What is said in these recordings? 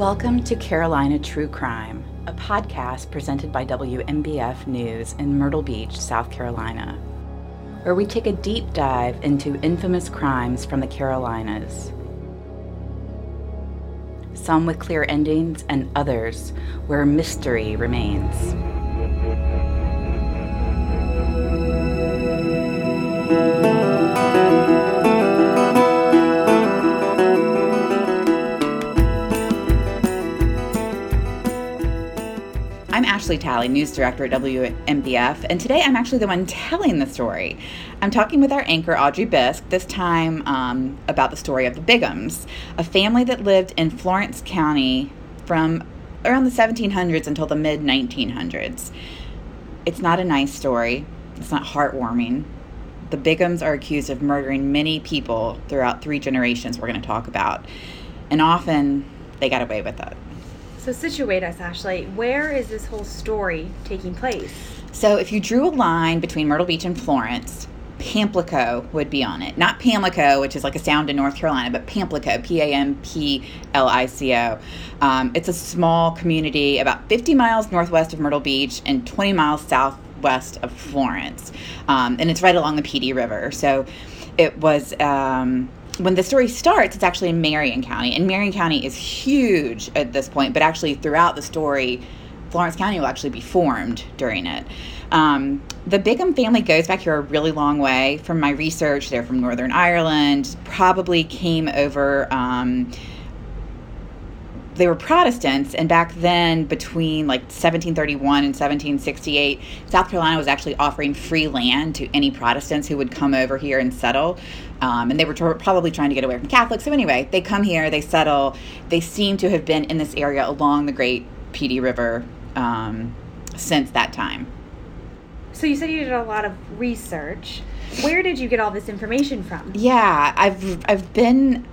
Welcome to Carolina True Crime, a podcast presented by WMBF News in Myrtle Beach, South Carolina, where we take a deep dive into infamous crimes from the Carolinas. Some with clear endings, and others where mystery remains. Ashley Talley, news director at WMBF, and today I'm actually the one telling the story. I'm talking with our anchor, Audrey Biesk, this time um, about the story of the Bighams, a family that lived in Florence County from around the 1700s until the mid 1900s. It's not a nice story, it's not heartwarming. The Bighams are accused of murdering many people throughout three generations, we're going to talk about, and often they got away with it. So situate us, Ashley. Where is this whole story taking place? So if you drew a line between Myrtle Beach and Florence, Pamplico would be on it. Not Pamlico, which is like a sound in North Carolina, but Pamplico, P A M P L I C O. Um, it's a small community about 50 miles northwest of Myrtle Beach and 20 miles southwest of Florence. Um, and it's right along the Pee Dee River. So it was. Um, when the story starts, it's actually in Marion County, and Marion County is huge at this point. But actually, throughout the story, Florence County will actually be formed during it. Um, the Bigham family goes back here a really long way. From my research, they're from Northern Ireland. Probably came over. Um, they were Protestants, and back then, between like 1731 and 1768, South Carolina was actually offering free land to any Protestants who would come over here and settle. Um, and they were t- probably trying to get away from Catholics. So, anyway, they come here, they settle. They seem to have been in this area along the Great Pee Dee River um, since that time. So, you said you did a lot of research. Where did you get all this information from? Yeah, I've I've been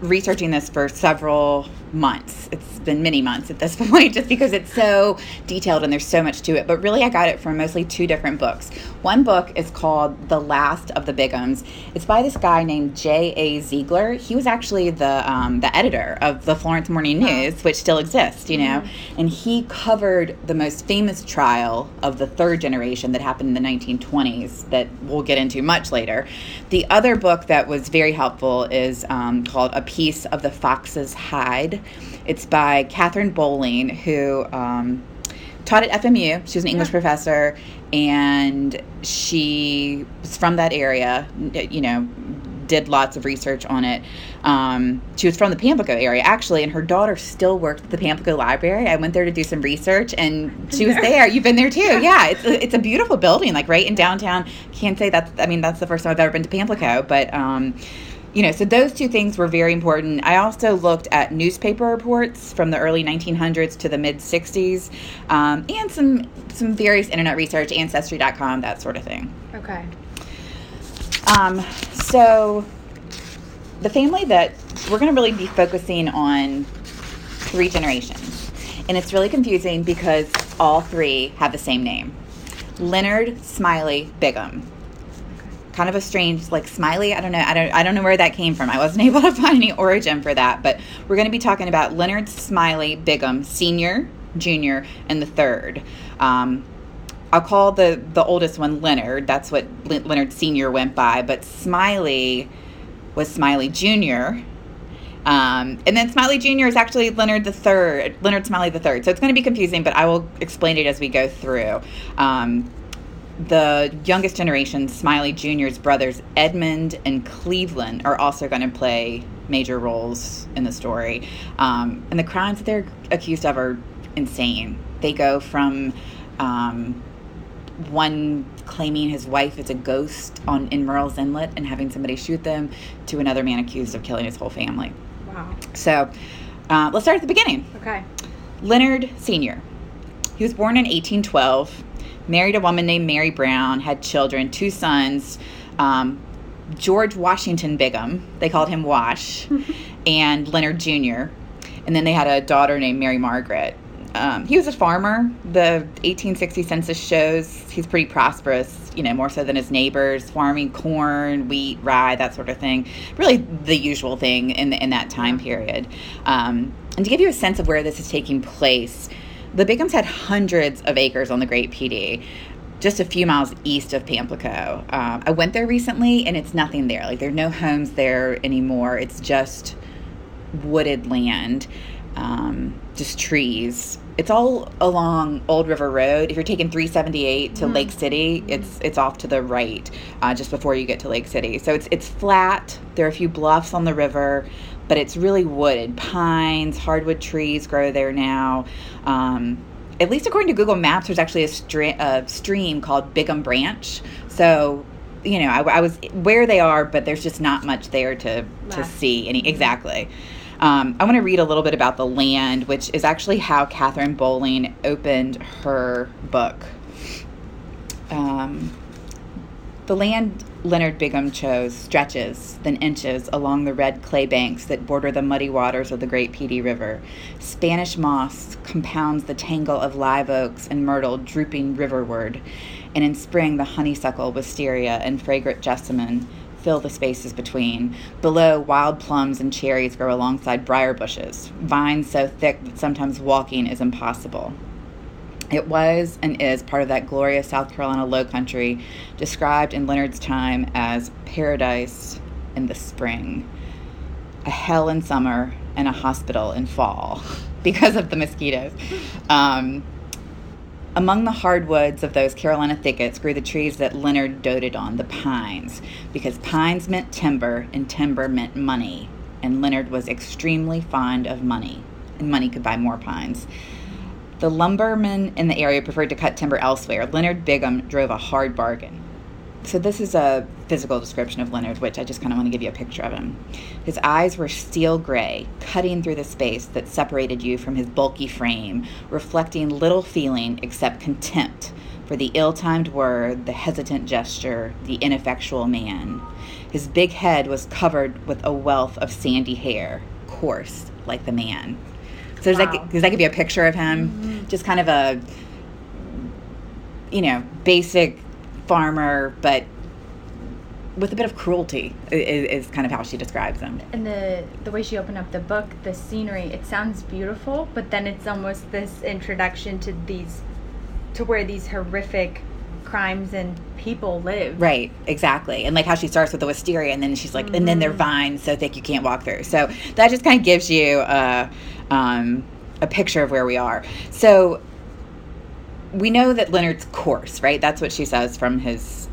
researching this for several months. It's been many months at this point just because it's so detailed and there's so much to it. But really, I got it from mostly two different books. One book is called The Last of the Bighams. It's by this guy named J.A. Ziegler. He was actually the um, the editor of the Florence Morning News, which still exists, you know, mm-hmm. and he covered the most famous trial of the third generation that happened in the 1920s that we'll get into much later. The other book that was very helpful is um, called A Piece of the Fox's Hide it's by Katharine Boling, who um, taught at FMU. She was an English yeah. professor, and she was from that area. You know, did lots of research on it. Um, she was from the Pamplico area, actually, and her daughter still worked at the Pamplico Library. I went there to do some research, and she was there. You've been there too, yeah. It's a, it's a beautiful building, like right in downtown. Can't say that's. I mean, that's the first time I've ever been to Pamplico, but. Um, you know, so those two things were very important. I also looked at newspaper reports from the early 1900s to the mid 60s, um, and some some various internet research, ancestry.com, that sort of thing. Okay. Um, so the family that we're going to really be focusing on three generations, and it's really confusing because all three have the same name, Leonard Smiley Bigham kind of a strange like smiley i don't know i don't i don't know where that came from i wasn't able to find any origin for that but we're going to be talking about leonard smiley bigham senior junior and the third um, i'll call the the oldest one leonard that's what leonard senior went by but smiley was smiley junior um, and then Smiley Jr. is actually Leonard the Third, Leonard Smiley the Third. So it's going to be confusing, but I will explain it as we go through. Um, the youngest generation, Smiley Jr.'s brothers, Edmund and Cleveland, are also going to play major roles in the story. Um, and the crimes that they're accused of are insane. They go from um, one claiming his wife is a ghost on in Murrells Inlet and having somebody shoot them, to another man accused of killing his whole family. Wow. So uh, let's start at the beginning. Okay. Leonard Sr. He was born in 1812 married a woman named Mary Brown, had children, two sons. Um, George Washington Bigham, they called him Wash, and Leonard Jr. And then they had a daughter named Mary Margaret. um, he was a farmer. The 1860 census shows he's pretty prosperous, you know, more so than his neighbors, farming corn, wheat, rye, that sort of thing. Really, the usual thing in in that time period. Um, and to give you a sense of where this is taking place, the Bighams had hundreds of acres on the Great Pee Dee just a few miles east of Pamplico. Um, I went there recently and it's nothing there. Like, there are no homes there anymore. It's just wooded land, um, just trees. It's all along Old River Road. If you're taking 378 to Mm. Lake City, it's it's off to the right, uh, just before you get to Lake City. So it's it's flat. There are a few bluffs on the river, but it's really wooded. Pines, hardwood trees grow there now. Um, at least according to Google Maps, there's actually a, stre- a stream called Bigham Branch. So, you know, I, I was where they are, but there's just not much there to to see any exactly. Um, I want to read a little bit about the land, which is actually how Katharine Boling opened her book. Um, the land Leonard Bigham chose stretches, then inches, along the red clay banks that border the muddy waters of the Great Pee Dee River. Spanish moss compounds the tangle of live oaks and myrtle drooping riverward, and in spring the honeysuckle, wisteria, and fragrant jessamine fill the spaces between. Below, wild plums and cherries grow alongside briar bushes, vines so thick that sometimes walking is impossible. It was and is part of that glorious South Carolina low country described in Leonard's time as paradise in the spring, a hell in summer, and a hospital in fall because of the mosquitoes. Um, among the hardwoods of those Carolina thickets grew the trees that Leonard doted on, the pines, because pines meant timber and timber meant money, and Leonard was extremely fond of money, and money could buy more pines. The lumbermen in the area preferred to cut timber elsewhere. Leonard Bigham drove a hard bargain. So, this is a physical description of Leonard, which I just kind of want to give you a picture of him. His eyes were steel gray, cutting through the space that separated you from his bulky frame, reflecting little feeling except contempt for the ill timed word, the hesitant gesture, the ineffectual man. His big head was covered with a wealth of sandy hair, coarse like the man. So does Wow. that does that give you a picture of him? Mm-hmm. Just kind of a you know basic farmer, but with a bit of cruelty is, is kind of how she describes him. And the the way she opened up the book, the scenery, it sounds beautiful, but then it's almost this introduction to these to where these horrific crimes and people live. Right, exactly. And like how she starts with the wisteria and then she's like, and then they're mm-hmm. vines so thick you can't walk through. So that just kind of gives you a, um, a picture of where we are. So we know that Leonard's coarse, right? That's what she says from his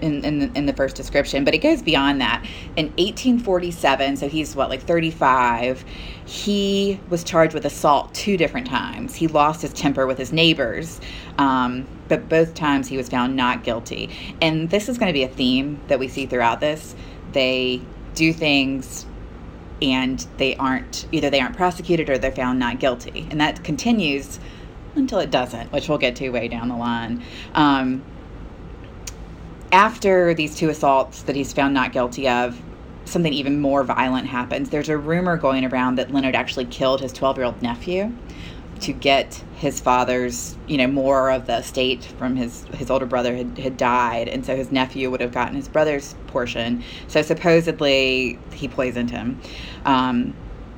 in, in, the, in the first description, but it goes beyond that. In 1847, so he's what, like 35, he was charged with assault two different times. He lost his temper with his neighbors, um, but both times he was found not guilty. And this is going to be a theme that we see throughout this. They do things and they aren't, either they aren't prosecuted or they're found not guilty. And that continues until it doesn't, which we'll get to way down the line. Um, after these two assaults that he's found not guilty of, something even more violent happens. There's a rumor going around that Leonard actually killed his 12 year old nephew to get his father's, you know, more of the estate from his his older brother had, had died, and so his nephew would have gotten his brother's portion. So supposedly he poisoned him. Um,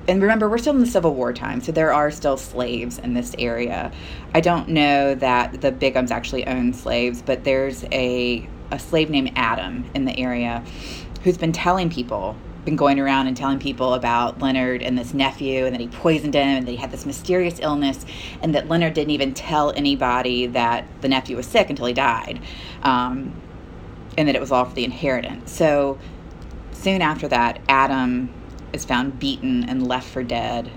and remember, we're still in the Civil War time, so there are still slaves in this area. I don't know that the Bighams actually own slaves, but there's a a slave named Adam in the area who's been telling people, been going around and telling people about Leonard and this nephew, and that he poisoned him, and that he had this mysterious illness, and that Leonard didn't even tell anybody that the nephew was sick until he died, um, and that it was all for the inheritance. So soon after that, Adam is found beaten and left for dead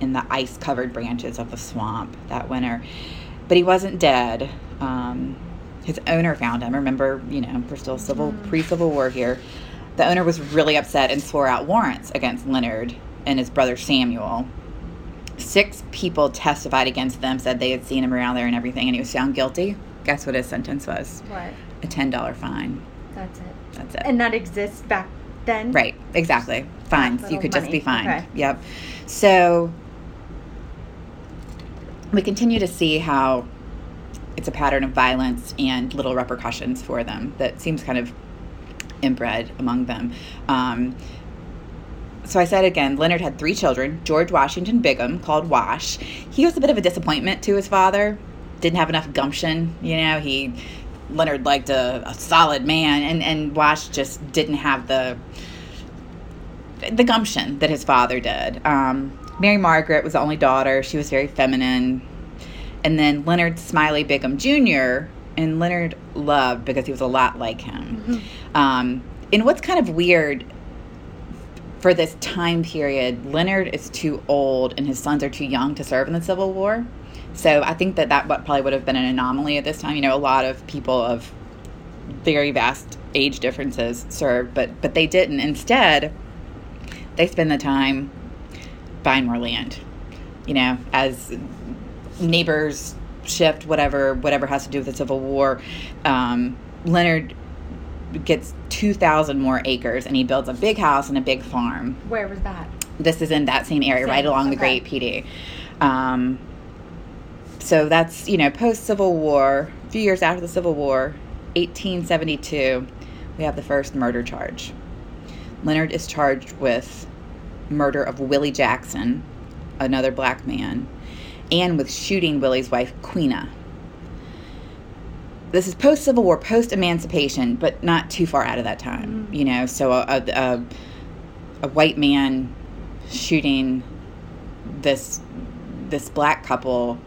in the ice covered branches of the swamp that winter. But he wasn't dead. Um, his owner found him. Remember, you know, we're still civil pre Civil War here. The owner was really upset and swore out warrants against Leonard and his brother Samuel. Six people testified against them, said they had seen him around there and everything, and he was found guilty. Guess what his sentence was? What? A ten dollar fine. That's it. That's it. And that exists back then. Right, exactly. Fines. You could just be money. fined. Okay. Yep. So we continue to see how it's a pattern of violence and little repercussions for them that seems kind of inbred among them. Um, so I said again, Leonard had three children George Washington Bigham, called Wash. He was a bit of a disappointment to his father, didn't have enough gumption. You know, he. Leonard liked a, a solid man, and, and Wash just didn't have the the gumption that his father did. Um, Mary Margaret was the only daughter. She was very feminine. And then Leonard Smiley Bigham Jr., and Leonard loved because he was a lot like him. Mm-hmm. Um, and what's kind of weird for this time period, Leonard is too old and his sons are too young to serve in the Civil War. So I think that that probably would have been an anomaly at this time. You know, a lot of people of very vast age differences served, but but they didn't. Instead, they spend the time buying more land. You know, as neighbors shift, whatever whatever has to do with the Civil War. Um, Leonard gets 2,000 more acres and he builds a big house and a big farm. Where was that? This is in that same area, same. right along okay. the Great Pee Dee. Um, so that's, you know, post Civil War, a few years after the Civil War, 1872, we have the first murder charge. Leonard is charged with murder of Willie Jackson, another black man, and with shooting Willie's wife, Queena. This is post Civil War, post emancipation, but not too far out of that time, mm-hmm. you know. So a, a, a white man shooting this this black couple,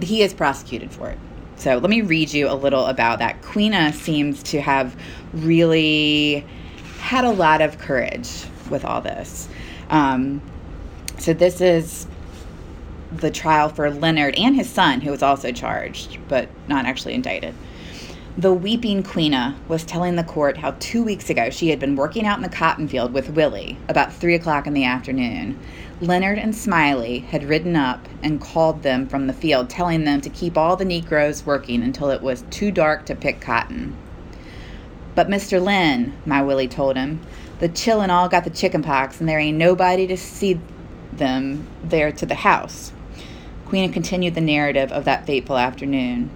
he is prosecuted for it. So let me read you a little about that. Queena seems to have really had a lot of courage with all this. Um, so this is the trial for Leonard and his son, who was also charged, but not actually indicted. The weeping Queena was telling the court how two weeks ago she had been working out in the cotton field with Willie about three o'clock in the afternoon. Leonard and Smiley had ridden up and called them from the field, telling them to keep all the Negroes working until it was too dark to pick cotton. But Mr. Lynn, my Willie told him, the chillin' all got the chicken pox and there ain't nobody to see them there to the house. Queena continued the narrative of that fateful afternoon.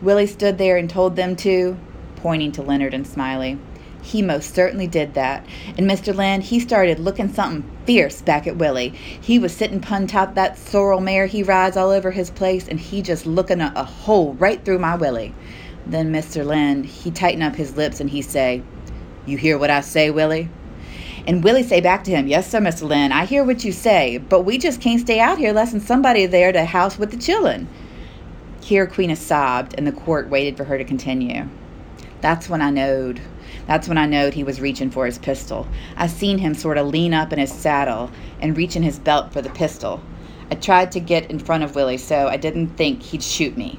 Willie stood there and told them to, pointing to Leonard and Smiley. He most certainly did that. And Mr. Lynn, he started looking something fierce back at Willie. He was sitting pun top that sorrel mare he rides all over his place, and he just looking a, a hole right through my Willie. Then Mr. Lynn, he tighten up his lips and he say, You hear what I say, Willie? And Willie say back to him, Yes, sir, Mr. Lynn, I hear what you say, but we just can't stay out here less than somebody there to house with the children. Here Queena sobbed, and the court waited for her to continue. That's when I knowed. That's when I knowed he was reaching for his pistol. I seen him sort of lean up in his saddle and reach in his belt for the pistol. I tried to get in front of Willie, so I didn't think he'd shoot me.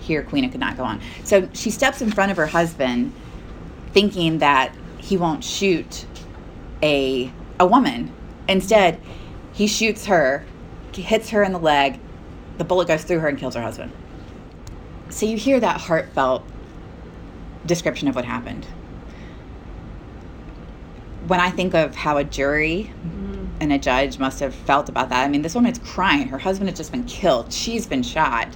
Here, Queena could not go on. So she steps in front of her husband, thinking that he won't shoot a a woman. Instead, he shoots her, hits her in the leg, the bullet goes through her and kills her husband. So you hear that heartfelt description of what happened. When I think of how a jury mm-hmm. and a judge must have felt about that, I mean, this woman is crying. Her husband has just been killed. She's been shot.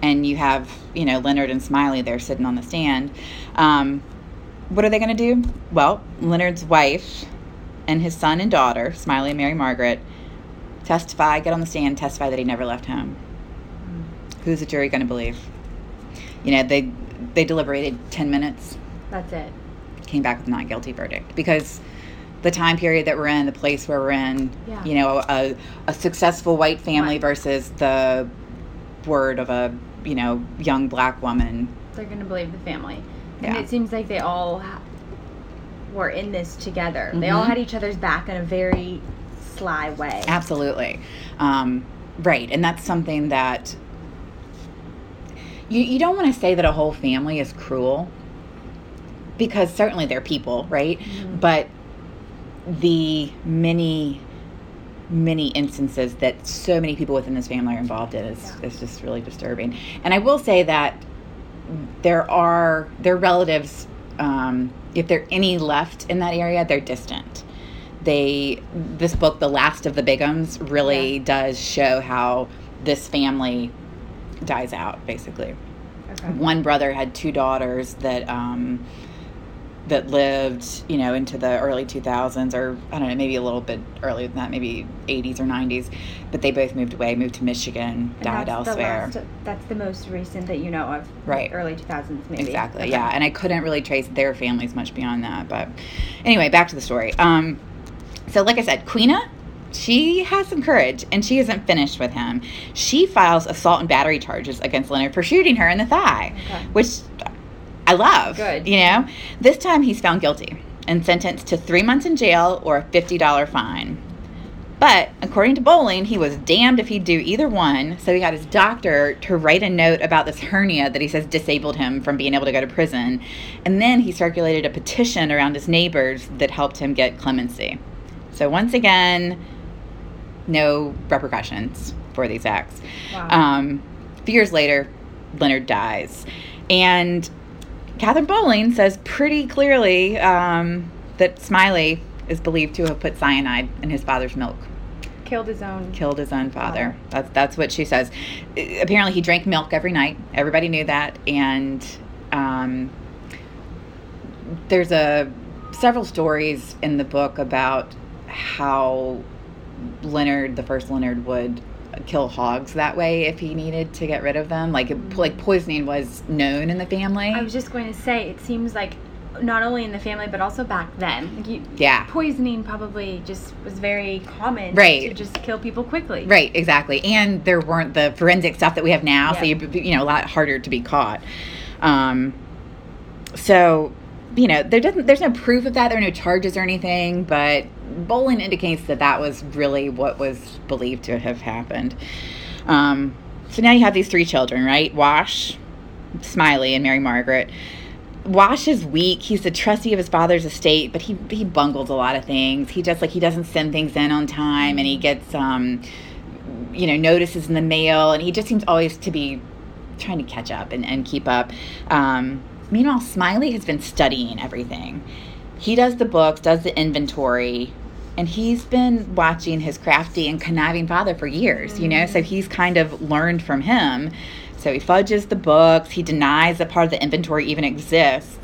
And you have, you know, Leonard and Smiley there sitting on the stand. Um, what are they going to do? Well, Leonard's wife and his son and daughter, Smiley and Mary Margaret, testify, get on the stand, testify that he never left home. Mm. Who's the jury going to believe? You know, they they deliberated 10 minutes. That's it. Came back with a not guilty verdict because the time period that we're in, the place where we're in, yeah. you know, a, a successful white family right. versus the word of a, you know, young black woman. They're going to believe the family. And it seems like they all were in this together. Mm-hmm. They all mm-hmm. had each other's back in a very sly way. Absolutely. Um, right. And that's something that you, you don't want to say that a whole family is cruel because certainly they're people, right? Mm-hmm. But the many many instances that so many people within this family are involved in is, yeah. is just really disturbing. And I will say that there are their relatives um, if there are any left in that area, they're distant. they this book, The Last of the Bighams, really Yeah. does show how this family dies out, basically. Okay. One brother had two daughters that um, that lived, you know, into the early 2000s, or I don't know, maybe a little bit earlier than that, maybe 80s or 90s. But they both moved away, moved to Michigan, And died that's elsewhere. The last, that's the most recent that you know of. Right. Early 2000s, maybe. Exactly. Okay. Yeah, and I couldn't really trace their families much beyond that. But anyway, back to the story. Um, so, like I said, Queena, she has some courage, and she isn't finished with him. She files assault and battery charges against Leonard for shooting her in the thigh, Okay. which I love. Good. You know, this time he's found guilty and sentenced to three months in jail or a fifty dollar fine. But according to Boling, he was damned if he'd do either one. So he got his doctor to write a note about this hernia that he says disabled him from being able to go to prison. And then he circulated a petition around his neighbors that helped him get clemency. So once again, no repercussions for these acts. Wow. Um, a few years later, Leonard dies. And Katharine Boling says pretty clearly um, that Smiley is believed to have put cyanide in his father's milk, Killed his own. killed his own father. Father. That's that's what she says. Apparently, he drank milk every night. Everybody knew that, and um, there's a several stories in the book about how Leonard, the first Leonard, would kill hogs that way if he needed to get rid of them. Like like poisoning was known in the family. I was just going to say, it seems like not only in the family, but also back then. Like you, yeah. Poisoning probably just was very common. Right. To just kill people quickly. Right, exactly. And there weren't the forensic stuff that we have now, so Yeah. you you know a lot harder to be caught. Um, so you know there doesn't there's no proof of that. There are no charges or anything, but Boling indicates that that was really what was believed to have happened. Um, so now you have these three children, right? Wash, Smiley, and Mary Margaret. Wash is weak. He's the trustee of his father's estate, but he he bungles a lot of things. He just like he doesn't send things in on time, and he gets um, you know notices in the mail, and he just seems always to be trying to catch up and, and keep up. Um, meanwhile, Smiley has been studying everything. He does the books, does the inventory, and he's been watching his crafty and conniving father for years, you know, so he's kind of learned from him. So he fudges the books, he denies that part of the inventory even exists.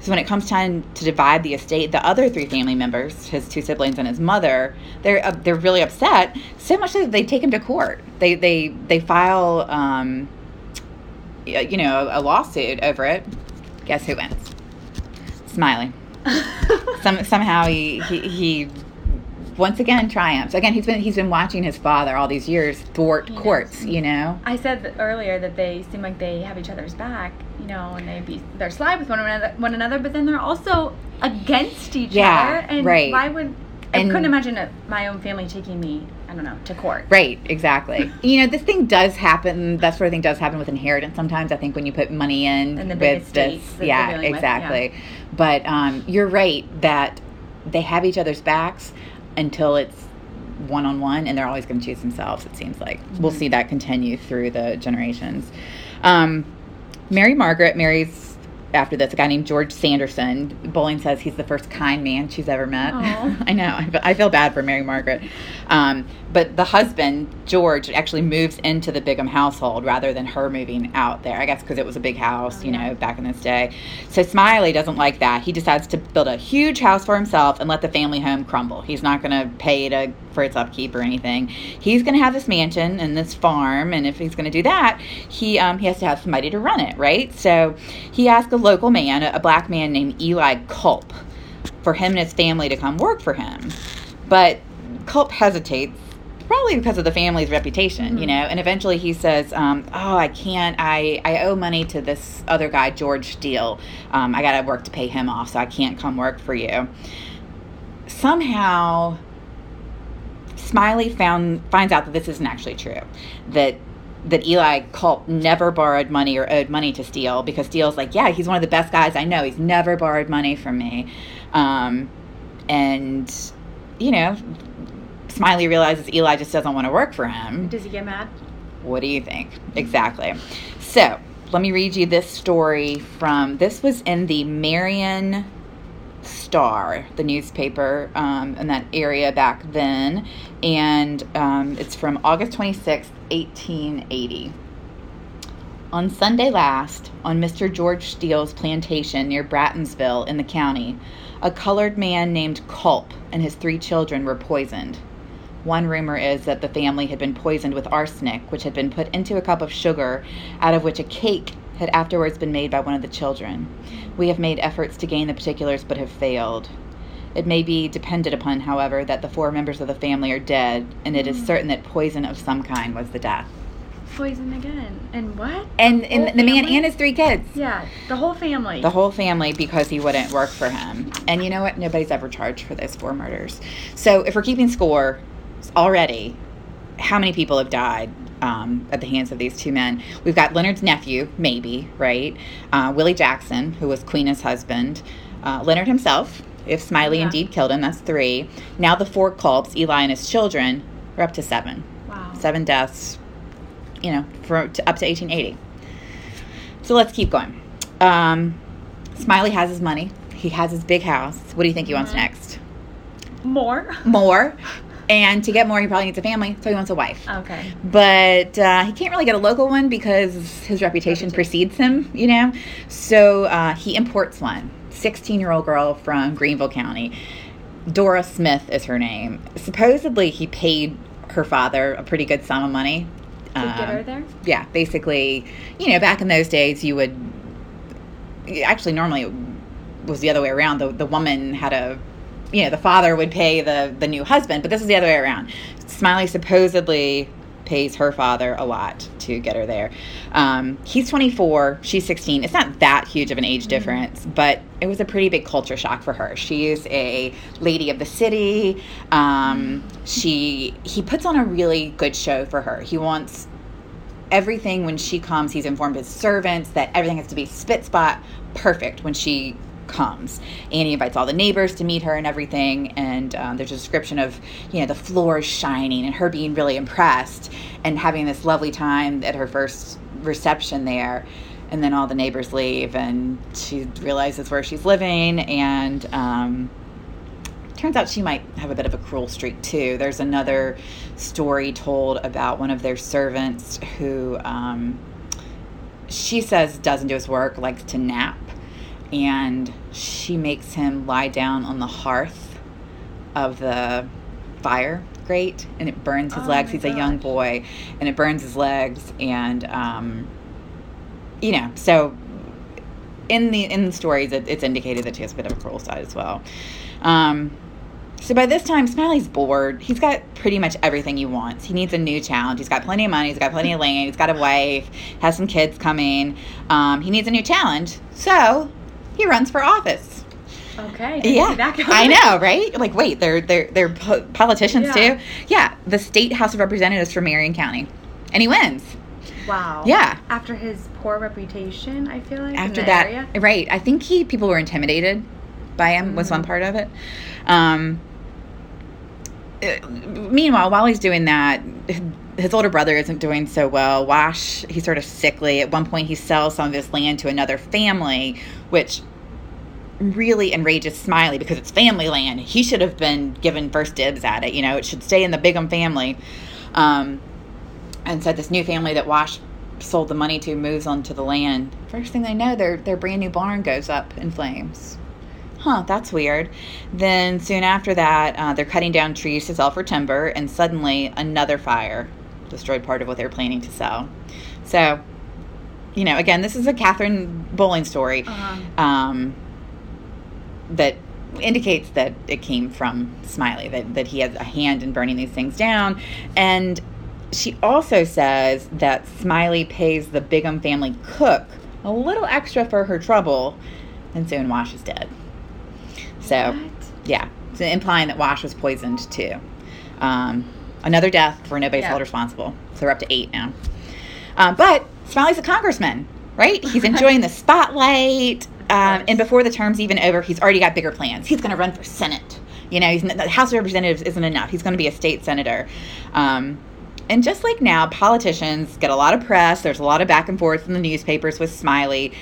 So when it comes time to divide the estate, the other three family members, his two siblings and his mother, they're uh, they're really upset. So much so that they take him to court. They they they file um, you know a lawsuit over it. Guess who wins? Smiley. Some somehow he he, he once again triumphs. Again, he's been he's been watching his father all these years thwart courts. You know. I said that earlier that they seem like they have each other's back, you know, and they be they're sly with one another, one another, but then they're also against each Yeah, other. And right. why would I And- couldn't imagine a, my own family taking me, I don't know, to court. Right, exactly. you know, this thing does happen. That sort of thing does happen with inheritance sometimes. I think when you put money in And the with this, yeah, dealing with, exactly. But um, you're right that they have each other's backs until it's one on one, and they're always going to choose themselves. It seems like we'll Mm-hmm. see that continue through the generations. Um, Mary Margaret marries after this a guy named George Sanderson. Boling says he's the first kind man she's ever met. I know. I feel- bad for Mary Margaret. Um, but the husband, George, actually moves into the Bigham household rather than her moving out there. I guess because it was a big house, you know, back in this day. So Smiley doesn't like that. He decides to build a huge house for himself and let the family home crumble. He's not going to pay to for its upkeep or anything. He's going to have this mansion and this farm, and if he's going to do that, he um, he has to have somebody to run it, right? So he asked a local man, a, black man named Eli Culp, for him and his family to come work for him. But Culp hesitates, probably because of the family's reputation, you Mhm. know. And eventually he says, um, "Oh, I can't. I I owe money to this other guy, George Steele. Um, I got to work to pay him off, so I can't come work for you." Somehow, Smiley found finds out that this isn't actually true. That that Eli Culp never borrowed money or owed money to Steele because Steele's like, yeah, he's one of the best guys I know. He's never borrowed money from me. Um, and, you know, Smiley realizes Eli just doesn't want to work for him. Does he get mad? What do you think? Exactly. So let me read you this story from this was in the Marion Star, the newspaper um, in that area back then, and um, it's from August 26, 1880. On Sunday last, on Mr. George Steele's plantation near Brattonsville in the county, a colored man named Culp and his three children were poisoned. One rumor is that the family had been poisoned with arsenic, which had been put into a cup of sugar, out of which a cake had afterwards been made by one of the children. We have made efforts to gain the particulars but have failed. It may be depended upon, however, that the four members of the family are dead, and it is mm. certain that poison of some kind was the death. Poison again. And what? And, and the man and his three kids. Yeah, the whole family. The whole family because he wouldn't work for him. And you know what? Nobody's ever charged for those four murders. So if we're keeping score already, how many people have died um, at the hands of these two men? We've got Leonard's nephew, maybe, right? Uh, Willie Jackson, who was Queena's husband. Uh, Leonard himself, if Smiley Yeah. indeed killed him, that's three. Now the four culps, Eli and his children, are up to seven. wow. Seven deaths, you know, for to, up to 1880. So let's keep going. Um, Smiley has his money. He has his big house. What do you think he wants Mhm. next? More. More. And to get more, he probably needs a family, so he wants a wife. Okay. But uh, he can't really get a local one because his reputation Reputation. precedes him, you know? So uh, he imports one 16 year old girl from Greenville County. Dora Smith is her name. Supposedly, he paid her father a pretty good sum of money. To get Um, her there? yeah, basically, you know, back in those days, you would actually normally it was the other way around. The the woman had a, you know, the father would pay the the new husband, but this is the other way around. Smiley supposedly pays her father a lot to get her there. Um, he's 24, she's 16. It's not that huge of an age difference, but it was a pretty big culture shock for her. She is a lady of the city. Um, she he puts on a really good show for her. He wants everything when she comes he's informed his servants that everything has to be spit spot perfect when she comes. And he invites all the neighbors to meet her and everything and um, there's a description of you know the floor shining and her being really impressed and having this lovely time at her first reception there. And then all the neighbors leave and she realizes where she's living and um, turns out she might have a bit of a cruel streak too. There's another story told about one of their servants who um, she says doesn't do his work, likes to nap, and she makes him lie down on the hearth of the fire grate and it burns his Oh legs. He's a young boy and it burns his legs and um, you know, so in the in the stories it, it's indicated that she has a bit of a cruel side as well. Um, so by this time, Smiley's bored. He's got pretty much everything he wants. He needs a new challenge. He's got plenty of money. He's got plenty of land. He's got a wife. Has some kids coming. Um, he needs a new challenge. So he runs for office. Okay. Yeah. I know, right? Like, wait, they're they're they're po- politicians Yeah. too. Yeah, the state House of Representatives for Marion County, and he wins. Wow. Yeah. After his poor reputation, I feel like after that area. right i think he people were intimidated by him was one Mhm. part of it um uh, meanwhile while he's doing that his older brother isn't doing so well wash he's sort of sickly at one point he sells some of his land to another family which really enrages smiley because it's family land he should have been given first dibs at it you know it should stay in the bigham family um, and so this new family that Wash sold the money to moves onto the land. First thing they know, their their brand new barn goes up in flames. Huh, that's weird. Then soon after that, uh, they're cutting down trees to sell for timber, and suddenly another fire destroyed part of what they were planning to sell. So, you know, again, this is a Katharine Boling story Uh-huh. um, that indicates that it came from Smiley, that, that he has a hand in burning these things down. And she also says that Smiley pays the Bigham family cook a little extra for her trouble, and soon Wash is dead. So, What? yeah, so implying that Wash was poisoned too. Um, another death for nobody's Yeah. held responsible. So we're up to eight now. Um, but Smiley's a congressman, right? He's enjoying the spotlight. Um, and before the term's even over, he's already got bigger plans. He's going to run for Senate. You know, he's, the House of Representatives isn't enough. He's going to be a state senator. Um, and just like now, politicians get a lot of press. There's a lot of back and forth in the newspapers with Smiley.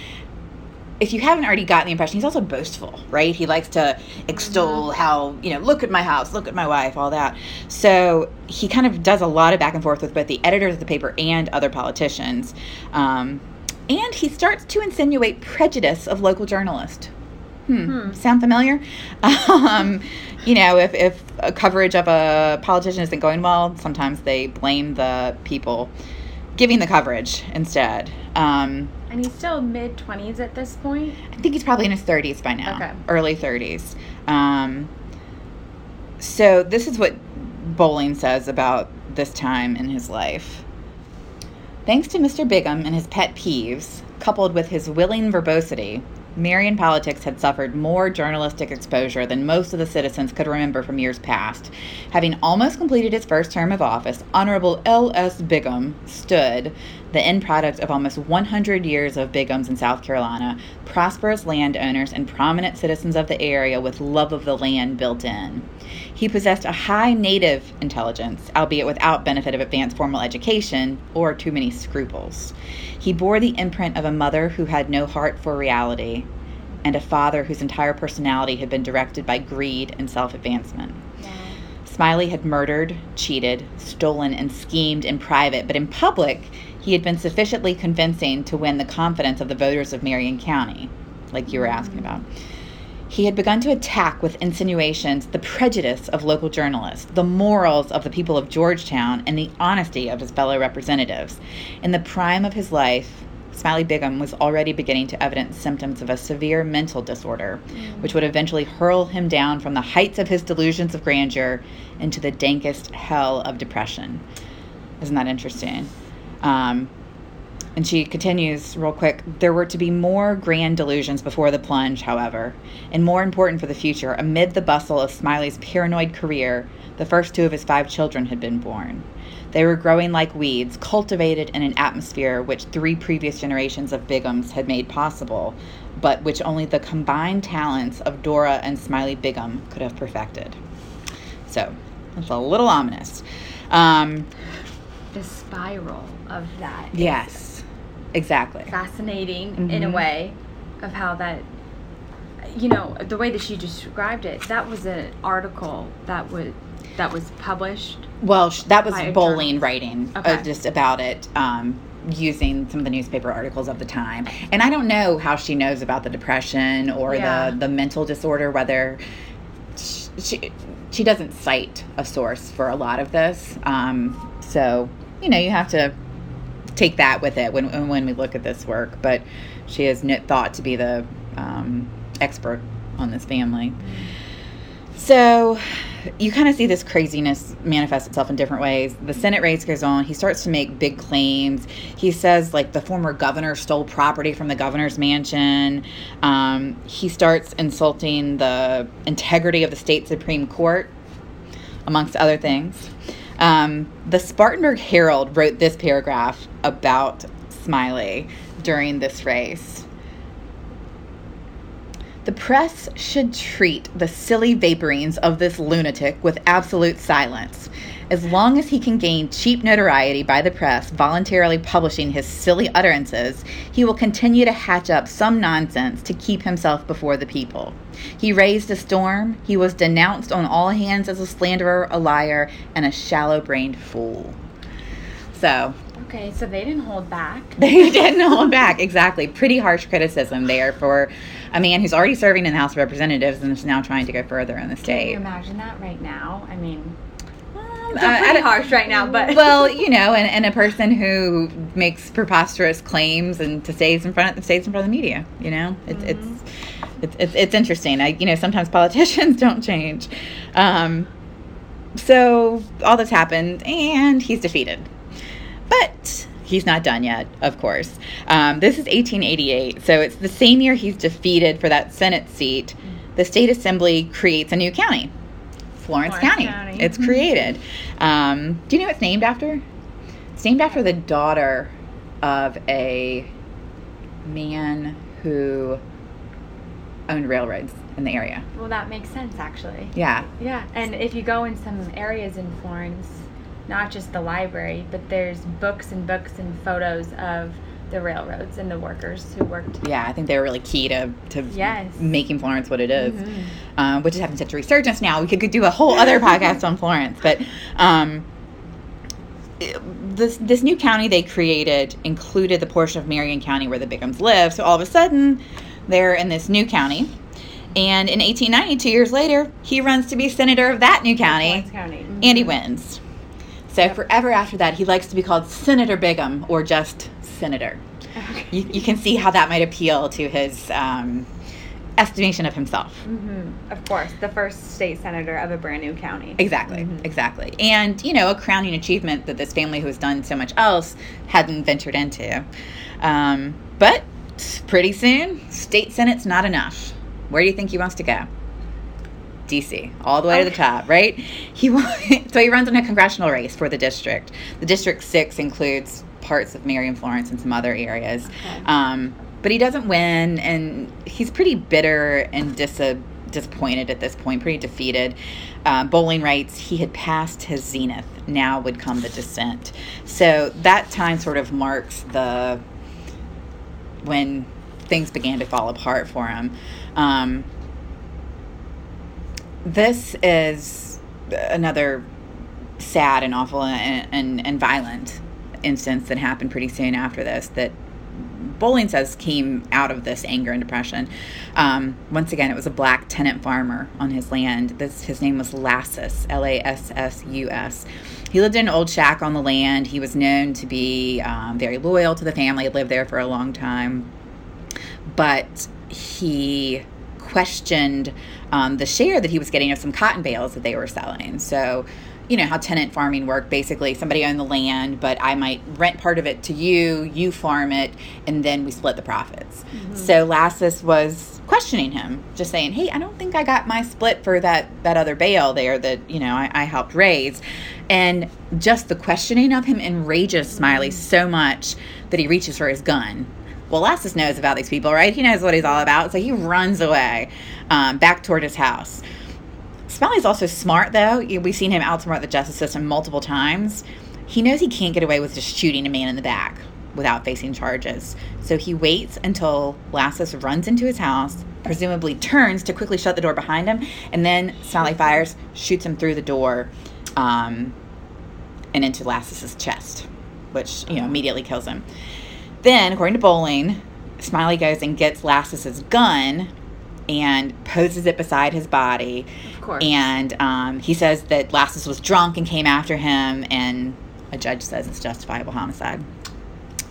if you haven't already gotten the impression, he's also boastful, right? He likes to extol how, you know, look at my house, look at my wife, all that. So he kind of does a lot of back and forth with both the editors of the paper and other politicians. Um, and he starts to insinuate prejudice of local journalists. Hmm. hmm. Sound familiar? Um, you know, if, if a coverage of a politician isn't going well, sometimes they blame the people giving the coverage instead. Um, and he's still mid 20s at this point? I think he's probably in his 30s by now. Okay. Early 30s. Um, so this is what Boling says about this time in his life. Thanks to Mr. Bigham and his pet peeves, coupled with his willing verbosity, Marion politics had suffered more journalistic exposure than most of the citizens could remember from years past. Having almost completed his first term of office, Honorable L.S. Bigham stood, the end product of almost 100 years of Bighams in South Carolina, prosperous landowners and prominent citizens of the area with love of the land built in. He possessed a high native intelligence, albeit without benefit of advanced formal education or too many scruples. He bore the imprint of a mother who had no heart for reality and a father whose entire personality had been directed by greed and self advancement. Smiley had murdered, cheated, stolen, and schemed in private, but in public, he had been sufficiently convincing to win the confidence of the voters of Marion County, like you were asking mm-hmm. about. He had begun to attack with insinuations the prejudice of local journalists, the morals of the people of Georgetown, and the honesty of his fellow representatives. In the prime of his life, Smiley Bigham was already beginning to evidence symptoms of a severe mental disorder, mm. which would eventually hurl him down from the heights of his delusions of grandeur into the dankest hell of depression. Isn't that interesting? Um, and she continues real quick there were to be more grand delusions before the plunge, however, and more important for the future, amid the bustle of Smiley's paranoid career, the first two of his five children had been born. They were growing like weeds, cultivated in an atmosphere which three previous generations of Bighams had made possible, but which only the combined talents of Dora and Smiley Bigham could have perfected. So, it's a little ominous. Um, the spiral of that. Yes Exactly. Fascinating mm-hmm. in a mm-hmm. way of how that you know the way that she described it that was an article that was that was published well that was Boling writing uh, okay. uh, just about it um, using some of the newspaper articles of the time and i don't know how she knows about the depression or yeah. the the mental disorder whether she she doesn't cite a source for a lot of this um, so you know you have to take that with it when when we look at this work. But she is thought to be the um, expert on this family. So you kind of see this craziness manifest itself in different ways. The Senate race goes on. He starts to make big claims. He says, like, the former governor stole property from the governor's mansion. Um, he starts insulting the integrity of the state Supreme Court, amongst other things. Um, the Spartanburg Herald wrote this paragraph about Smiley during this race. The press should treat the silly vaporings of this lunatic with absolute silence. As long as he can gain cheap notoriety by the press voluntarily publishing his silly utterances, he will continue to hatch up some nonsense to keep himself before the people. He raised a storm. He was denounced on all hands as a slanderer, a liar, and a shallow brained fool. So. Okay, so they didn't hold back. They didn't hold back, exactly. Pretty harsh criticism there for a man who's already serving in the House of Representatives and is now trying to go further in the state. Can you imagine that right now? I mean, uh, pretty harsh right now, but well, you know, and, and a person who makes preposterous claims and to stays in front of stays in front of the media. You know, it's mm-hmm. it's, it's it's interesting. I you know sometimes politicians don't change. Um, so all this happened, and he's defeated, but he's not done yet, of course. Um, this is 1888, so it's the same year he's defeated for that Senate seat. The state assembly creates a new county, Florence, Florence County. County. It's mm-hmm. created. Um, do you know what it's named after? It's named after the daughter of a man who owned railroads in the area. Well, that makes sense, actually. Yeah. Yeah, and if you go in some areas in Florence, not just the library, but there's books and books and photos of the railroads and the workers who worked. Yeah, I think they were really key to, to Yes. making Florence what it is, Mhm. um, which is having such a resurgence now. We could do a whole other podcast on Florence, but um, this this new county they created included the portion of Marion County where the Bighams live. So all of a sudden, they're in this new county. And in 1890, two years later, he runs to be senator of that new county, County. Mhm. and he wins. So Yep. forever after that, he likes to be called Senator Bigham or just Senator. Okay. You, you can see how that might appeal to his um, estimation of himself. Mhm. Of course, the first state senator of a brand new county. Exactly, Mhm. exactly. And, you know, a crowning achievement that this family who has done so much else hadn't ventured into. Um, but pretty soon, state senate's not enough. Where do you think he wants to go? DC, all the way to the top, right? He so he runs in a congressional race for the district. The district six includes parts of Marion, Florence, and some other areas. Okay. Um, but he doesn't win, and he's pretty bitter and dis- disappointed at this point, pretty defeated. Uh, Boling writes he had passed his zenith. Now would come the descent. So that time sort of marks the when things began to fall apart for him. Um, this is another sad and awful and, and, and violent instance that happened pretty soon after this that Boling says came out of this anger and depression. Um, once again, it was a black tenant farmer on his land. This his name was Lassus, L A S S U S. He lived in an old shack on the land. He was known to be um, very loyal to the family. Had lived there for a long time, but he questioned um, the share that he was getting of some cotton bales that they were selling. So, you know how tenant farming worked. Basically, somebody owned the land, but I might rent part of it to you, you farm it, and then we split the profits. So Lassus was questioning him, just saying, "Hey, I don't think I got my split for that that other bale there that you know I, I helped raise." And just the questioning of him enrages Smiley so much that he reaches for his gun. Well, Lassus knows about these people, right? He knows what he's all about, so he runs away um, back toward his house. Smiley's also smart, though. We've seen him outsmart the justice system multiple times. He knows he can't get away with just shooting a man in the back without facing charges. So he waits until Lassus runs into his house, presumably turns to quickly shut the door behind him, and then Smiley fires, shoots him through the door, um, and into Lassus's chest, which you know immediately kills him. Then, according to Boling, Smiley goes and gets Lassus's gun and poses it beside his body. Of course. And um, he says that Lassus was drunk and came after him, and a judge says it's justifiable homicide.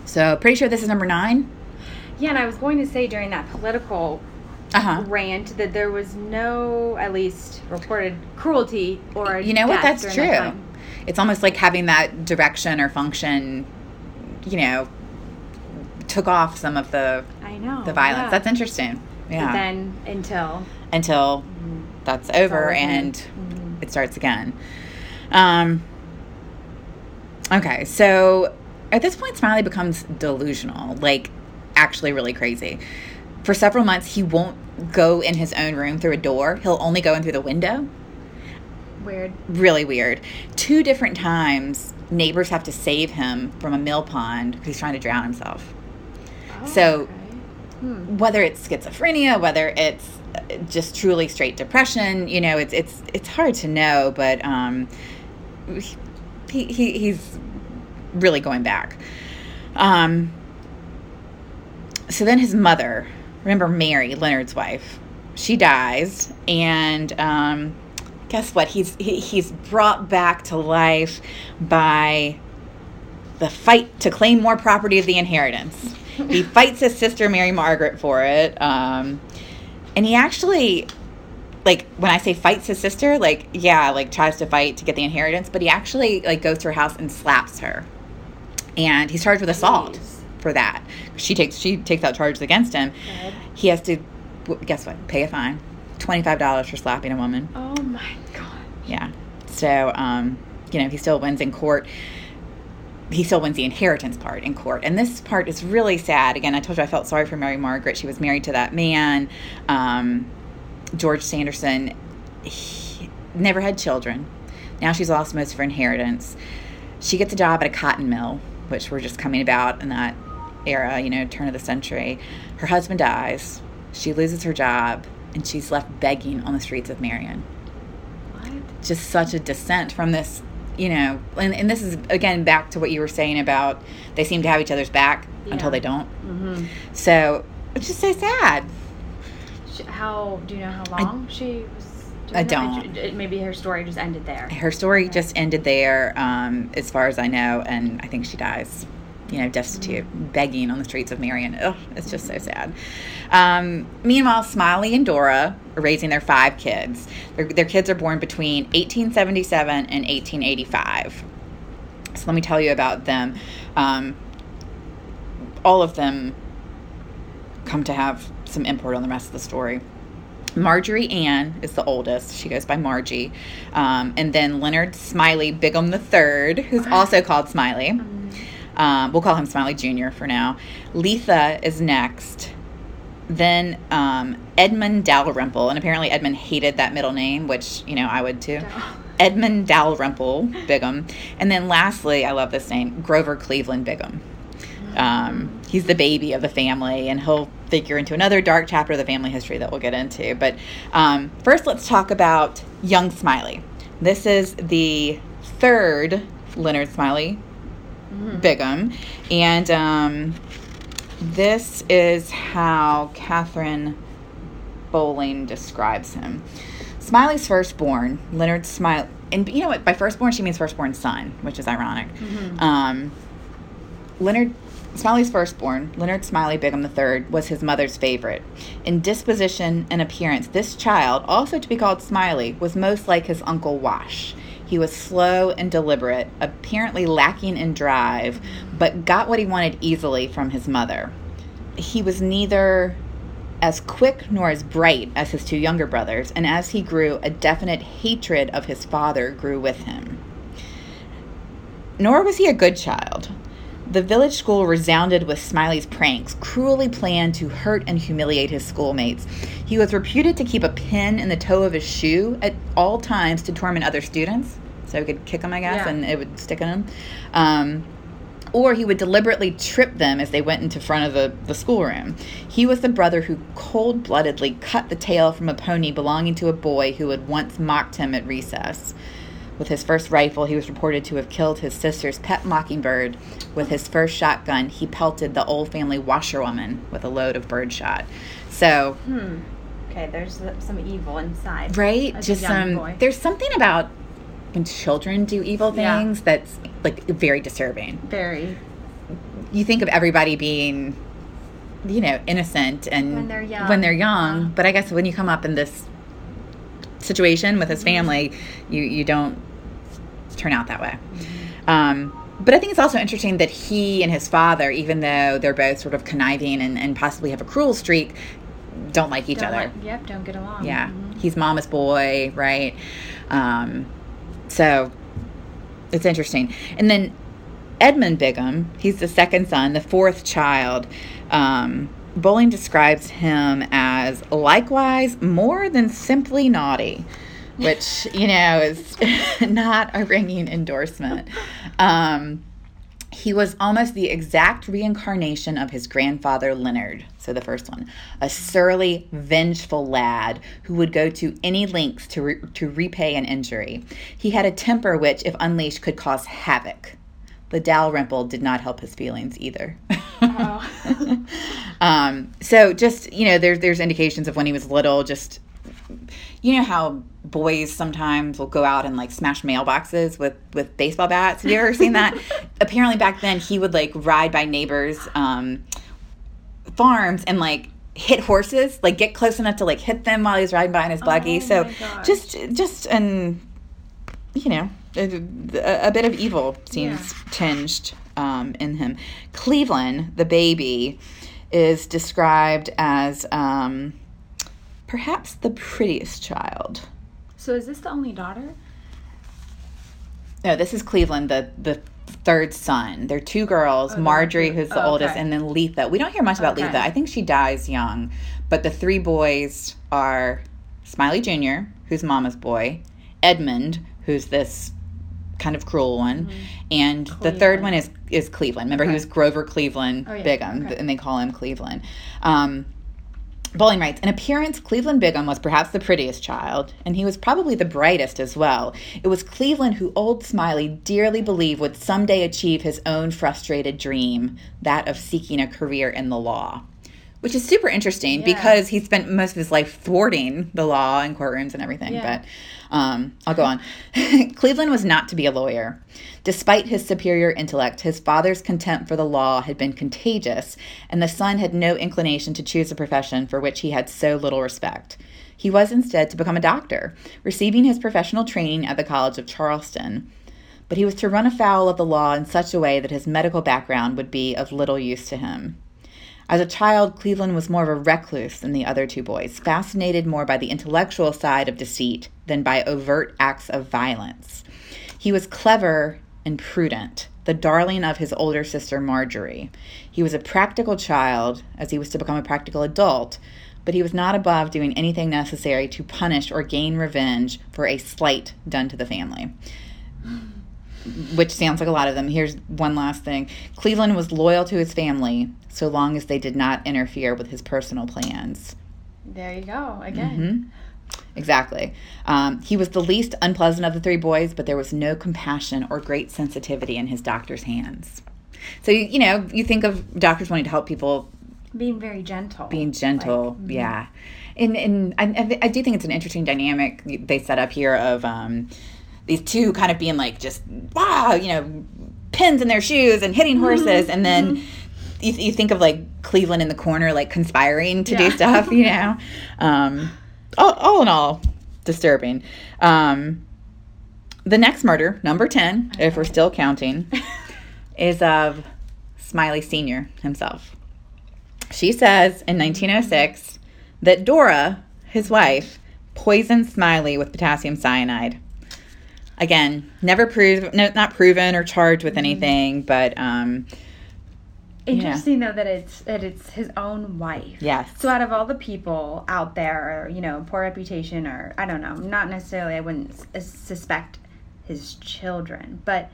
So, pretty sure this is number nine. yeah, and I was going to say during that political Uh huh. rant that there was no, at least reported cruelty or You know what? That's during that true. It's almost like having that direction or function, you know, took off some of the I know the violence. yeah. That's interesting. Yeah. Then until Until that's over and Mhm. it starts again. Um, okay, so at this point, Smiley becomes delusional, like actually really crazy. For several months, he won't go in his own room through a door. He'll only go in through the window. weird. Really weird. Two different times, neighbors have to save him from a mill pond because he's trying to drown himself. Oh, So- okay. Hmm. whether it's schizophrenia, whether it's uh, just truly straight depression, you know, it's it's it's hard to know, but um, he, he he's really going back. Um, so then his mother, remember Mary, Leonard's wife, she dies, and um, guess what? He's he, he's brought back to life by the fight to claim more property of the inheritance. He fights his sister Mary Margaret for it, um, and he actually, like when I say fights his sister, like yeah, like tries to fight to get the inheritance, but he actually like goes to her house and slaps her, and he's charged with assault Jeez. for that. She takes she takes out charges against him. Good. He has to guess what? Pay a fine, twenty five dollars for slapping a woman. Oh my god. Yeah. So, um, you know, he still wins in court. He still wins the inheritance part in court. And this part is really sad. Again, I told you I felt sorry for Mary Margaret. She was married to that man, um, George Sanderson. He never had children. Now she's lost most of her inheritance. She gets a job at a cotton mill, which we're just coming about in that era, you know, turn of the century. Her husband dies. She loses her job, and she's left begging on the streets of Marion. What? Just such a descent from this, you know. And, and this is again back to what you were saying about they seem to have each other's back until they don't. Mm-hmm. So it's just so sad. How do you know how long she was? Doing I? Don't. it- Maybe her story just ended there. Her story Okay. just ended there, um, as far as I know, and I think she dies, you know, destitute, begging on the streets of Marion. Ugh, it's just so sad. Um, meanwhile, Smiley and Dora are raising their five kids. Their, their kids are born between 1877 and 1885. So let me tell you about them. Um, all of them come to have some import on the rest of the story. Marjorie Ann is the oldest. She goes by Margie. Um, and then Leonard Smiley Bigham III, who's also called Smiley. Um, we'll call him Smiley Jr. for now. Letha is next. Then um, Edmund Dalrymple. And apparently Edmund hated that middle name, which, you know, I would too. Edmund Dalrymple Bigham. And then lastly, I love this name, Grover Cleveland Bigham. Um, he's the baby of the family, and he'll figure into another dark chapter of the family history that we'll get into. But um, first, let's talk about young Smiley. This is the third Leonard Smiley Mhm. Bigham, and um, this is how Katharine Boling describes him. Smiley's firstborn, Leonard Smiley, and you know what? By firstborn, she means firstborn son, which is ironic. Mhm. Um, Leonard Smiley's firstborn, Leonard Smiley Bigham III, was his mother's favorite. In disposition and appearance, this child, also to be called Smiley, was most like his uncle Wash. He was slow and deliberate, apparently lacking in drive, but got what he wanted easily from his mother. He was neither as quick nor as bright as his two younger brothers, and as he grew, a definite hatred of his father grew with him. Nor was he a good child. The village school resounded with Smiley's pranks, cruelly planned to hurt and humiliate his schoolmates. He was reputed to keep a pin in the toe of his shoe at all times to torment other students, so he could kick them, I guess, Yeah. and it would stick in them. Um, or he would deliberately trip them as they went into front of the, the schoolroom. He was the brother who cold bloodedly cut the tail from a pony belonging to a boy who had once mocked him at recess. With his first rifle, he was reported to have killed his sister's pet mockingbird. With his first shotgun, he pelted the old family washerwoman with a load of birdshot. So, Hmm. Okay, there's some evil inside. right? Just some. boy. There's something about when children do evil Yeah. things that's like very disturbing. Very. you think of everybody being you know innocent and When they're young. when they're young Yeah. but i guess when you come up in this situation with his Mm-hmm. family you you don't turn out that way Mm-hmm. um but I think it's also interesting that he and his father, even though they're both sort of conniving and, and possibly have a cruel streak, don't like each Don't other. like- yep, don't get along. Yeah, Mhm. he's mama's boy, right? Um, so it's interesting. And then Edmund Bigham, he's the second son, the fourth child. Um, Boling describes him as likewise more than simply naughty, which, you know, is not a ringing endorsement. Um, he was almost the exact reincarnation of his grandfather Leonard. So the first one, a surly, vengeful lad who would go to any lengths to re- to repay an injury. He had a temper which, if unleashed, could cause havoc. The Dalrymple did not help his feelings either. Oh. um, so just you know, there's there's indications of when he was little, just you know how boys sometimes will go out and like smash mailboxes with with baseball bats. Have you ever seen that? Apparently back then he would like ride by neighbors' um, farms and like hit horses, like get close enough to like hit them while he's riding by in his buggy. Oh so gosh. just just an you know a, a bit of evil seems Yeah. tinged um, in him. Cleveland, the baby, is described as um, perhaps the prettiest child. so is this the only daughter? No, this is Cleveland, the the third son. They're two girls, Oh, Marjorie, who's the Oh, oldest, okay. and then Letha. We don't hear much about Okay. Letha. I think she dies young. But the three boys are Smiley Jr., who's Mama's boy, Edmund, who's this kind of cruel one, Mm-hmm. and the third one is is Cleveland. Remember, he was Grover Cleveland Oh, yeah. Bigham, Okay. and they call him Cleveland. Um, Boling writes, in appearance, Cleveland Bigham was perhaps the prettiest child, and he was probably the brightest as well. It was Cleveland who old Smiley dearly believed would someday achieve his own frustrated dream, that of seeking a career in the law. Which is super interesting Yeah. because he spent most of his life thwarting the law and courtrooms and everything. Yeah. But um, I'll go on. Cleveland was not to be a lawyer. Despite his superior intellect, his father's contempt for the law had been contagious, and the son had no inclination to choose a profession for which he had so little respect. He was instead to become a doctor, receiving his professional training at the College of Charleston. But he was to run afoul of the law in such a way that his medical background would be of little use to him. As a child, Cleveland was more of a recluse than the other two boys, fascinated more by the intellectual side of deceit than by overt acts of violence. He was clever and prudent, the darling of his older sister Marjorie. He was a practical child, as he was to become a practical adult, but he was not above doing anything necessary to punish or gain revenge for a slight done to the family which sounds like a lot of them. Here's one last thing Cleveland was loyal to his family so long as they did not interfere with his personal plans. There you go. Again. Mhm. Exactly. Um, he was the least unpleasant of the three boys, but there was no compassion or great sensitivity in his doctor's hands. So, you, you know, you think of doctors wanting to help people Being very gentle. being gentle Like, mhm. yeah and and I, I I do think it's an interesting dynamic they set up here of um these two kind of being like just wow you know pins in their shoes and hitting horses. And then you, you think of like cleveland in the corner like conspiring to do stuff you know? Um all, all in all disturbing. Um the next murder number 10 if we're still counting is of smiley senior himself. She says in 1906 that Dora, his wife, poisoned Smiley with potassium cyanide. Again, never proved, no, not proven or charged with anything, but um, Interesting though that it's that it's his own wife. yes. So out of all the people out there, or you know, poor reputation, or I don't know, not necessarily, I wouldn't s- suspect his children, but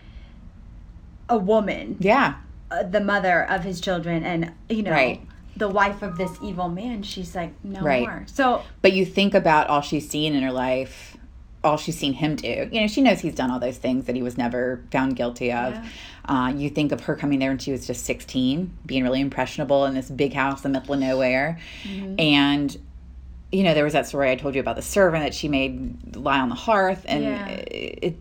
a woman, yeah, uh, the mother of his children, and you know, Right. the wife of this evil man. She's like, no Right. more. So but you think about all she's seen in her life, all she's seen him do. You know, she knows he's done all those things that he was never found guilty of. Yeah. Uh, you think of her coming there when she was just 16, being really impressionable in this big house in the middle of nowhere. Mm-hmm. And, you know, there was that story I told you about the servant that she made lie on the hearth. And Yeah. it,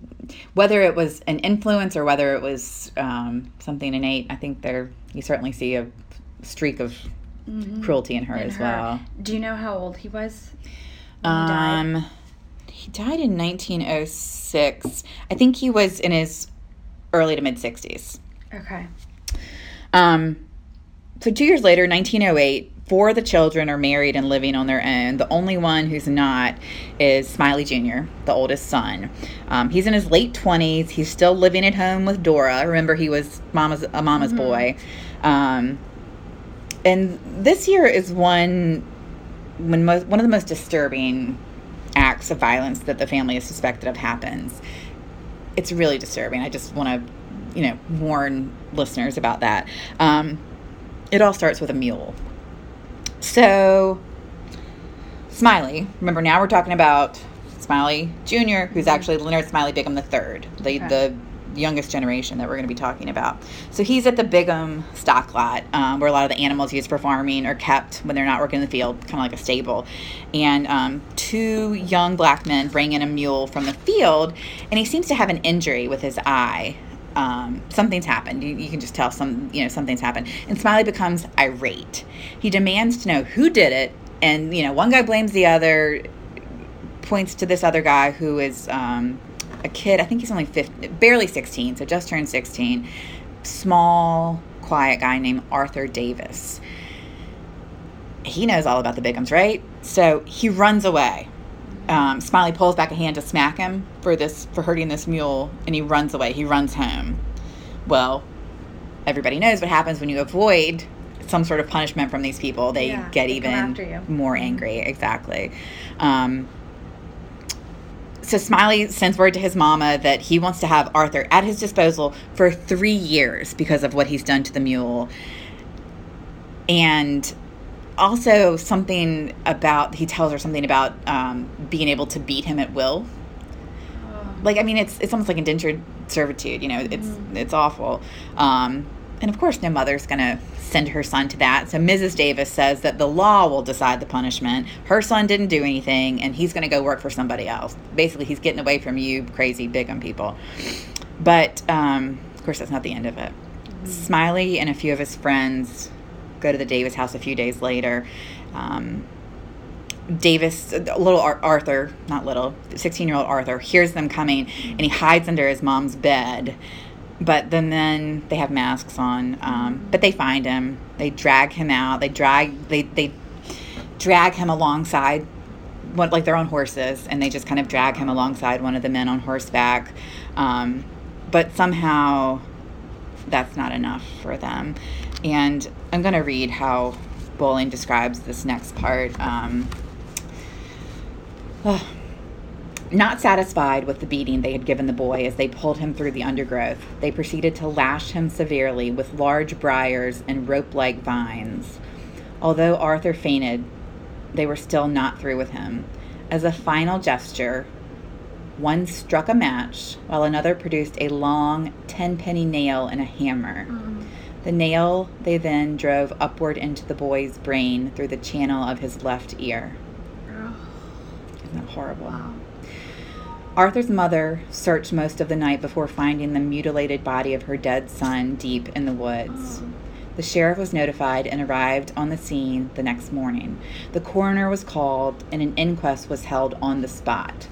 whether it was an influence or whether it was um, something innate, I think there you certainly see a streak of mhm. cruelty in her In as her. well. Do you know how old he was? he died? He died in 1906. I think he was in his early to mid 60s. Okay. Um, so two years later, 1908, four of the children are married and living on their own. The only one who's not is Smiley Jr., the oldest son. Um, he's in his late 20s. He's still living at home with Dora. Remember, he was mama's a mama's boy. Um, and this year is one when most, one of the most disturbing acts of violence that the family is suspected of happens. It's really disturbing. I just want to, you know, warn listeners about that. Um, it all starts with a mule. So, Smiley, remember now we're talking about Smiley Jr., who's actually Leonard Smiley Bigham III, the, the youngest generation that we're going to be talking about. So he's at the Bigham stock lot um, where a lot of the animals used for farming are kept when they're not working in the field, kind of like a stable. And um, two young black men bring in a mule from the field, and he seems to have an injury with his eye. Um, something's happened. You, you can just tell some, you know, something's happened. And Smiley becomes irate. He demands to know who did it, and you know, one guy blames the other, points to this other guy who is um, a kid. I think he's only 15, barely 16, so just turned 16. Small, quiet guy named Arthur Davis. He knows all about the Bighams, right? So he runs away. Um, Smiley pulls back a hand to smack him for this for hurting this mule, and he runs away. He runs home. Well, everybody knows what happens when you avoid some sort of punishment from these people. They Yeah, get they even more angry. Exactly. Um, so Smiley sends word to his mama that he wants to have Arthur at his disposal for three years because of what he's done to the mule. And also something about he tells her something about um, being able to beat him at will. Like I mean, it's it's almost like indentured servitude. You know, it's Mhm. it's awful. Um, and of course, no mother's gonna send her son to that. So Mrs. Davis says that the law will decide the punishment. Her son didn't do anything, and he's gonna go work for somebody else. Basically, he's getting away from you, crazy Bigham people. But um, of course, that's not the end of it. Smiley and a few of his friends go to the Davis house a few days later. Um, Davis, little Arthur, not little, 16 year old Arthur, hears them coming and he hides under his mom's bed. But then, then they have masks on. Um, but they find him. They drag him out. They drag they they drag him alongside, like they're on horses, and they just kind of drag him alongside one of the men on horseback. Um, but somehow, that's not enough for them. And I'm going to read how Boling describes this next part. Um, Not satisfied with the beating they had given the boy as they pulled him through the undergrowth, they proceeded to lash him severely with large briars and rope like vines. Although Arthur fainted, they were still not through with him. As a final gesture, one struck a match while another produced a long tenpenny nail and a hammer. Mm. The nail they then drove upward into the boy's brain through the channel of his left ear. Isn't that horrible? Wow. Arthur's mother searched most of the night before finding the mutilated body of her dead son deep in the woods. The sheriff was notified and arrived on the scene the next morning. The coroner was called and an inquest was held on the spot.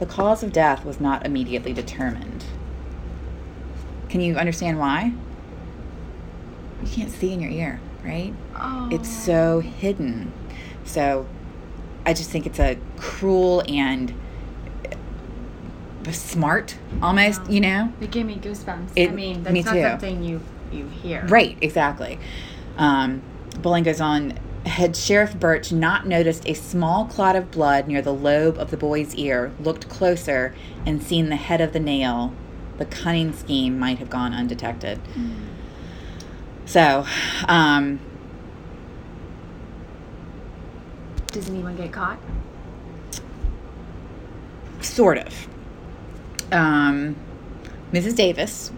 The cause of death was not immediately determined. Can you understand why? You can't see in your ear, right? Oh. It's so hidden. So I just think it's a cruel and smart almost, Yeah. you know? It gave me goosebumps. It- I mean, that's me not too. something you you hear. Right, exactly. Um, Boling goes on. Had Sheriff Birch not noticed a small clot of blood near the lobe of the boy's ear, looked closer, and seen the head of the nail, the cunning scheme might have gone undetected. So, um, Does anyone get caught? sort of. Um, Mrs. Davis,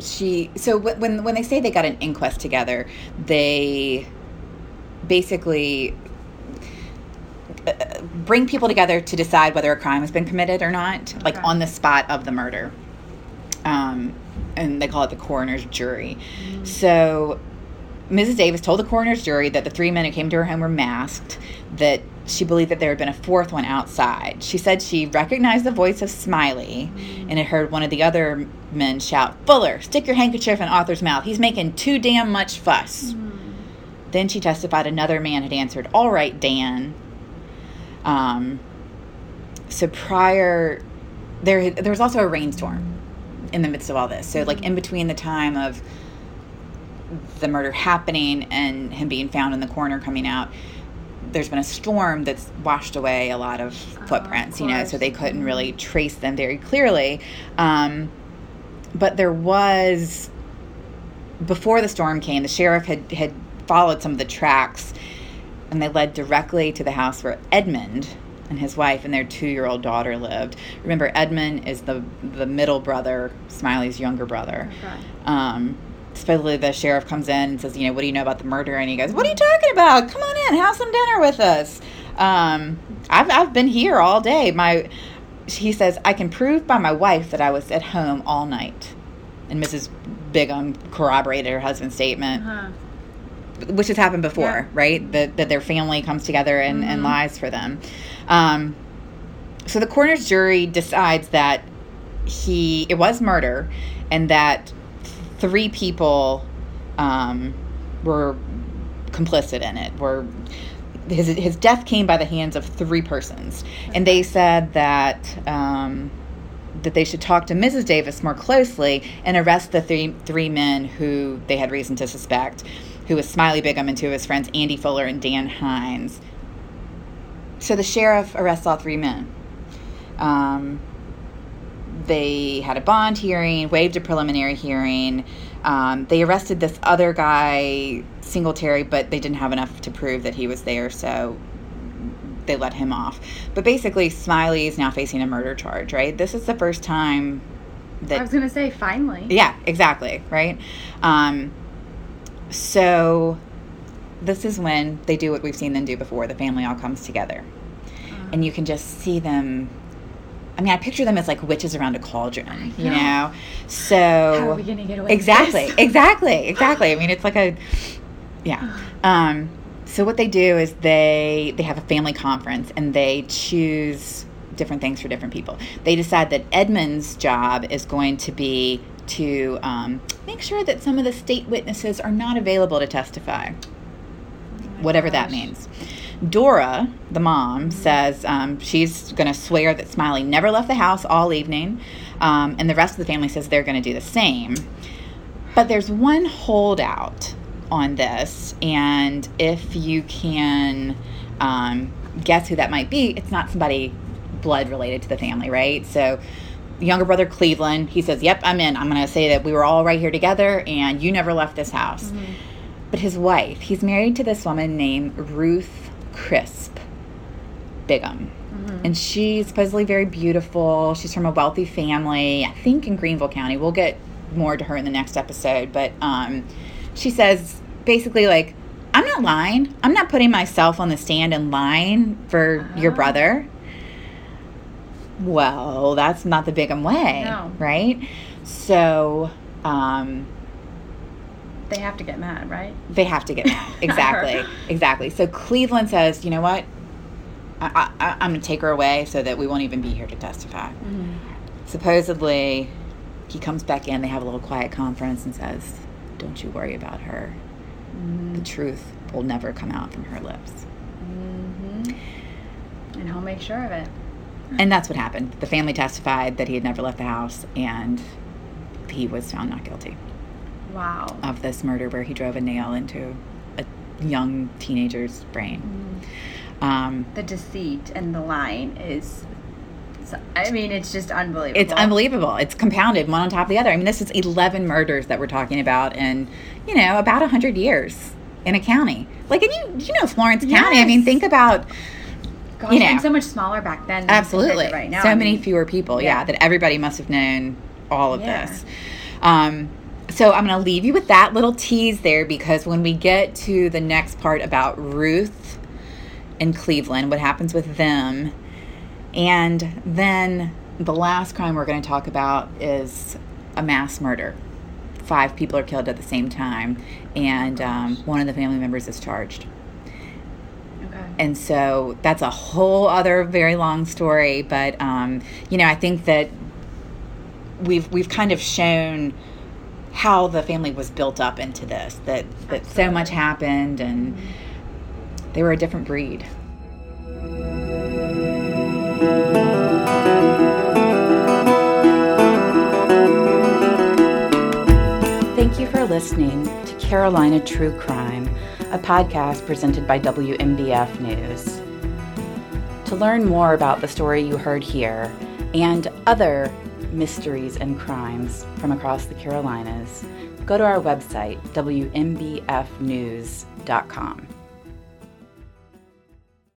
she so wh- when when they say they got an inquest together, they basically uh, bring people together to decide whether a crime has been committed or not, like on the spot of the murder. Um, and they call it the coroner's jury. So Mrs. Davis told the coroner's jury that the three men who came to her home were masked, that she believed that there had been a fourth one outside. She said she recognized the voice of Smiley and had heard one of the other men shout, Fuller, stick your handkerchief in Arthur's mouth. He's making too damn much fuss. Then she testified another man had answered, All right, Dan. Um, so prior, there there was also a rainstorm in the midst of all this. So like in between the time of the murder happening and him being found in the corner coming out, there's been a storm that's washed away a lot of footprints. you know, so they couldn't really trace them very clearly. Um, but there was before the storm came, the sheriff had had followed some of the tracks, and they led directly to the house where Edmund and his wife and their two-year-old daughter lived. Remember, Edmund is the the middle brother, Smiley's younger brother. Okay. Um, supposedly, the sheriff comes in and says, "You know, what do you know about the murder?" And he goes, "What are you talking about? Come on in, have some dinner with us." Um, I've I've been here all day. My he says I can prove by my wife that I was at home all night, and Mrs. Bigham corroborated her husband's statement Uh-huh. which has happened before, Yeah. right? That that their family comes together and, and Mhm. lies for them. Um, so the coroner's jury decides that he it was murder, and that three people um, were complicit in it. Were his his death came by the hands of three persons, and they said that. Um, that they should talk to Mrs. Davis more closely and arrest the three three men who they had reason to suspect, who was Smiley Bigham and two of his friends, Andy Fuller and Dan Hines. So the sheriff arrests all three men. Um, they had a bond hearing, waived a preliminary hearing. Um, they arrested this other guy, Singletary, but they didn't have enough to prove that he was there, so they let him off. But basically, Smiley is now facing a murder charge, right? This is the first time that. I was gonna say finally. Yeah, exactly, right? Um, so this is when they do what we've seen them do before the family all comes together. Uh, And you can just see them. I mean, I picture them as like witches around a cauldron, you know. So. How are we gonna get away? with Exactly, this? exactly, exactly. I mean, it's like a, yeah. Um, so what they do is they they have a family conference and they choose different things for different people. They decide that Edmund's job is going to be to um, make sure that some of the state witnesses are not available to testify, Oh whatever that means. Dora, the mom, says um, she's going to swear that Smiley never left the house all evening, um, and the rest of the family says they're going to do the same. But there's one holdout on this, and if you can um, guess who that might be, it's not somebody blood related to the family, right? So, younger brother Cleveland, he says, Yep, I'm in. I'm going to say that we were all right here together, and you never left this house. Mhm. But his wife, he's married to this woman named Ruth Crisp Bigham. Mhm. And she's supposedly very beautiful. She's from a wealthy family, I think in Greenville County. We'll get more to her in the next episode. But um, she says basically, like, I'm not lying. I'm not putting myself on the stand and lying for your Oh. brother. Well, that's not the Bigham way, No. right? So, um, They have to get mad, right? they have to get mad. Exactly. exactly. So Cleveland says, you know what? I, I, I'm going to take her away so that we won't even be here to testify. Mm-hmm. Supposedly, he comes back in. They have a little quiet conference and says, don't you worry about her. The truth will never come out from her lips. hmm And he'll make sure of it. And that's what happened. The family testified that he had never left the house and he was found not guilty Wow. of this murder where he drove a nail into a young teenager's brain. Mhm. Um, The deceit and the lying is. so- I mean, it's just unbelievable. It's unbelievable. It's compounded one on top of the other. I mean, this is 11 murders that we're talking about in, you know, about 100 years in a county. Like, and you, you know, Florence County. I mean, think about, Gosh, you know. and so much smaller back then. absolutely, Right now, so I many mean, fewer people. Yeah. yeah. that everybody must have known all of Yeah. this. Um, so I'm going to leave you with that little tease there because when we get to the next part about Ruth and Cleveland, what happens with them, and then the last crime we're going to talk about is a mass murder. Five people are killed at the same time, and um, one of the family members is charged. Okay. And so that's a whole other very long story. But um, you know, I think that we've we've kind of shown how the family was built up into this. That that so much happened, and they were a different breed. Thank you for listening to Carolina True Crime, a podcast presented by WMBF News. To learn more about the story you heard here and other mysteries and crimes from across the Carolinas, go to our website, WMBFnews.com.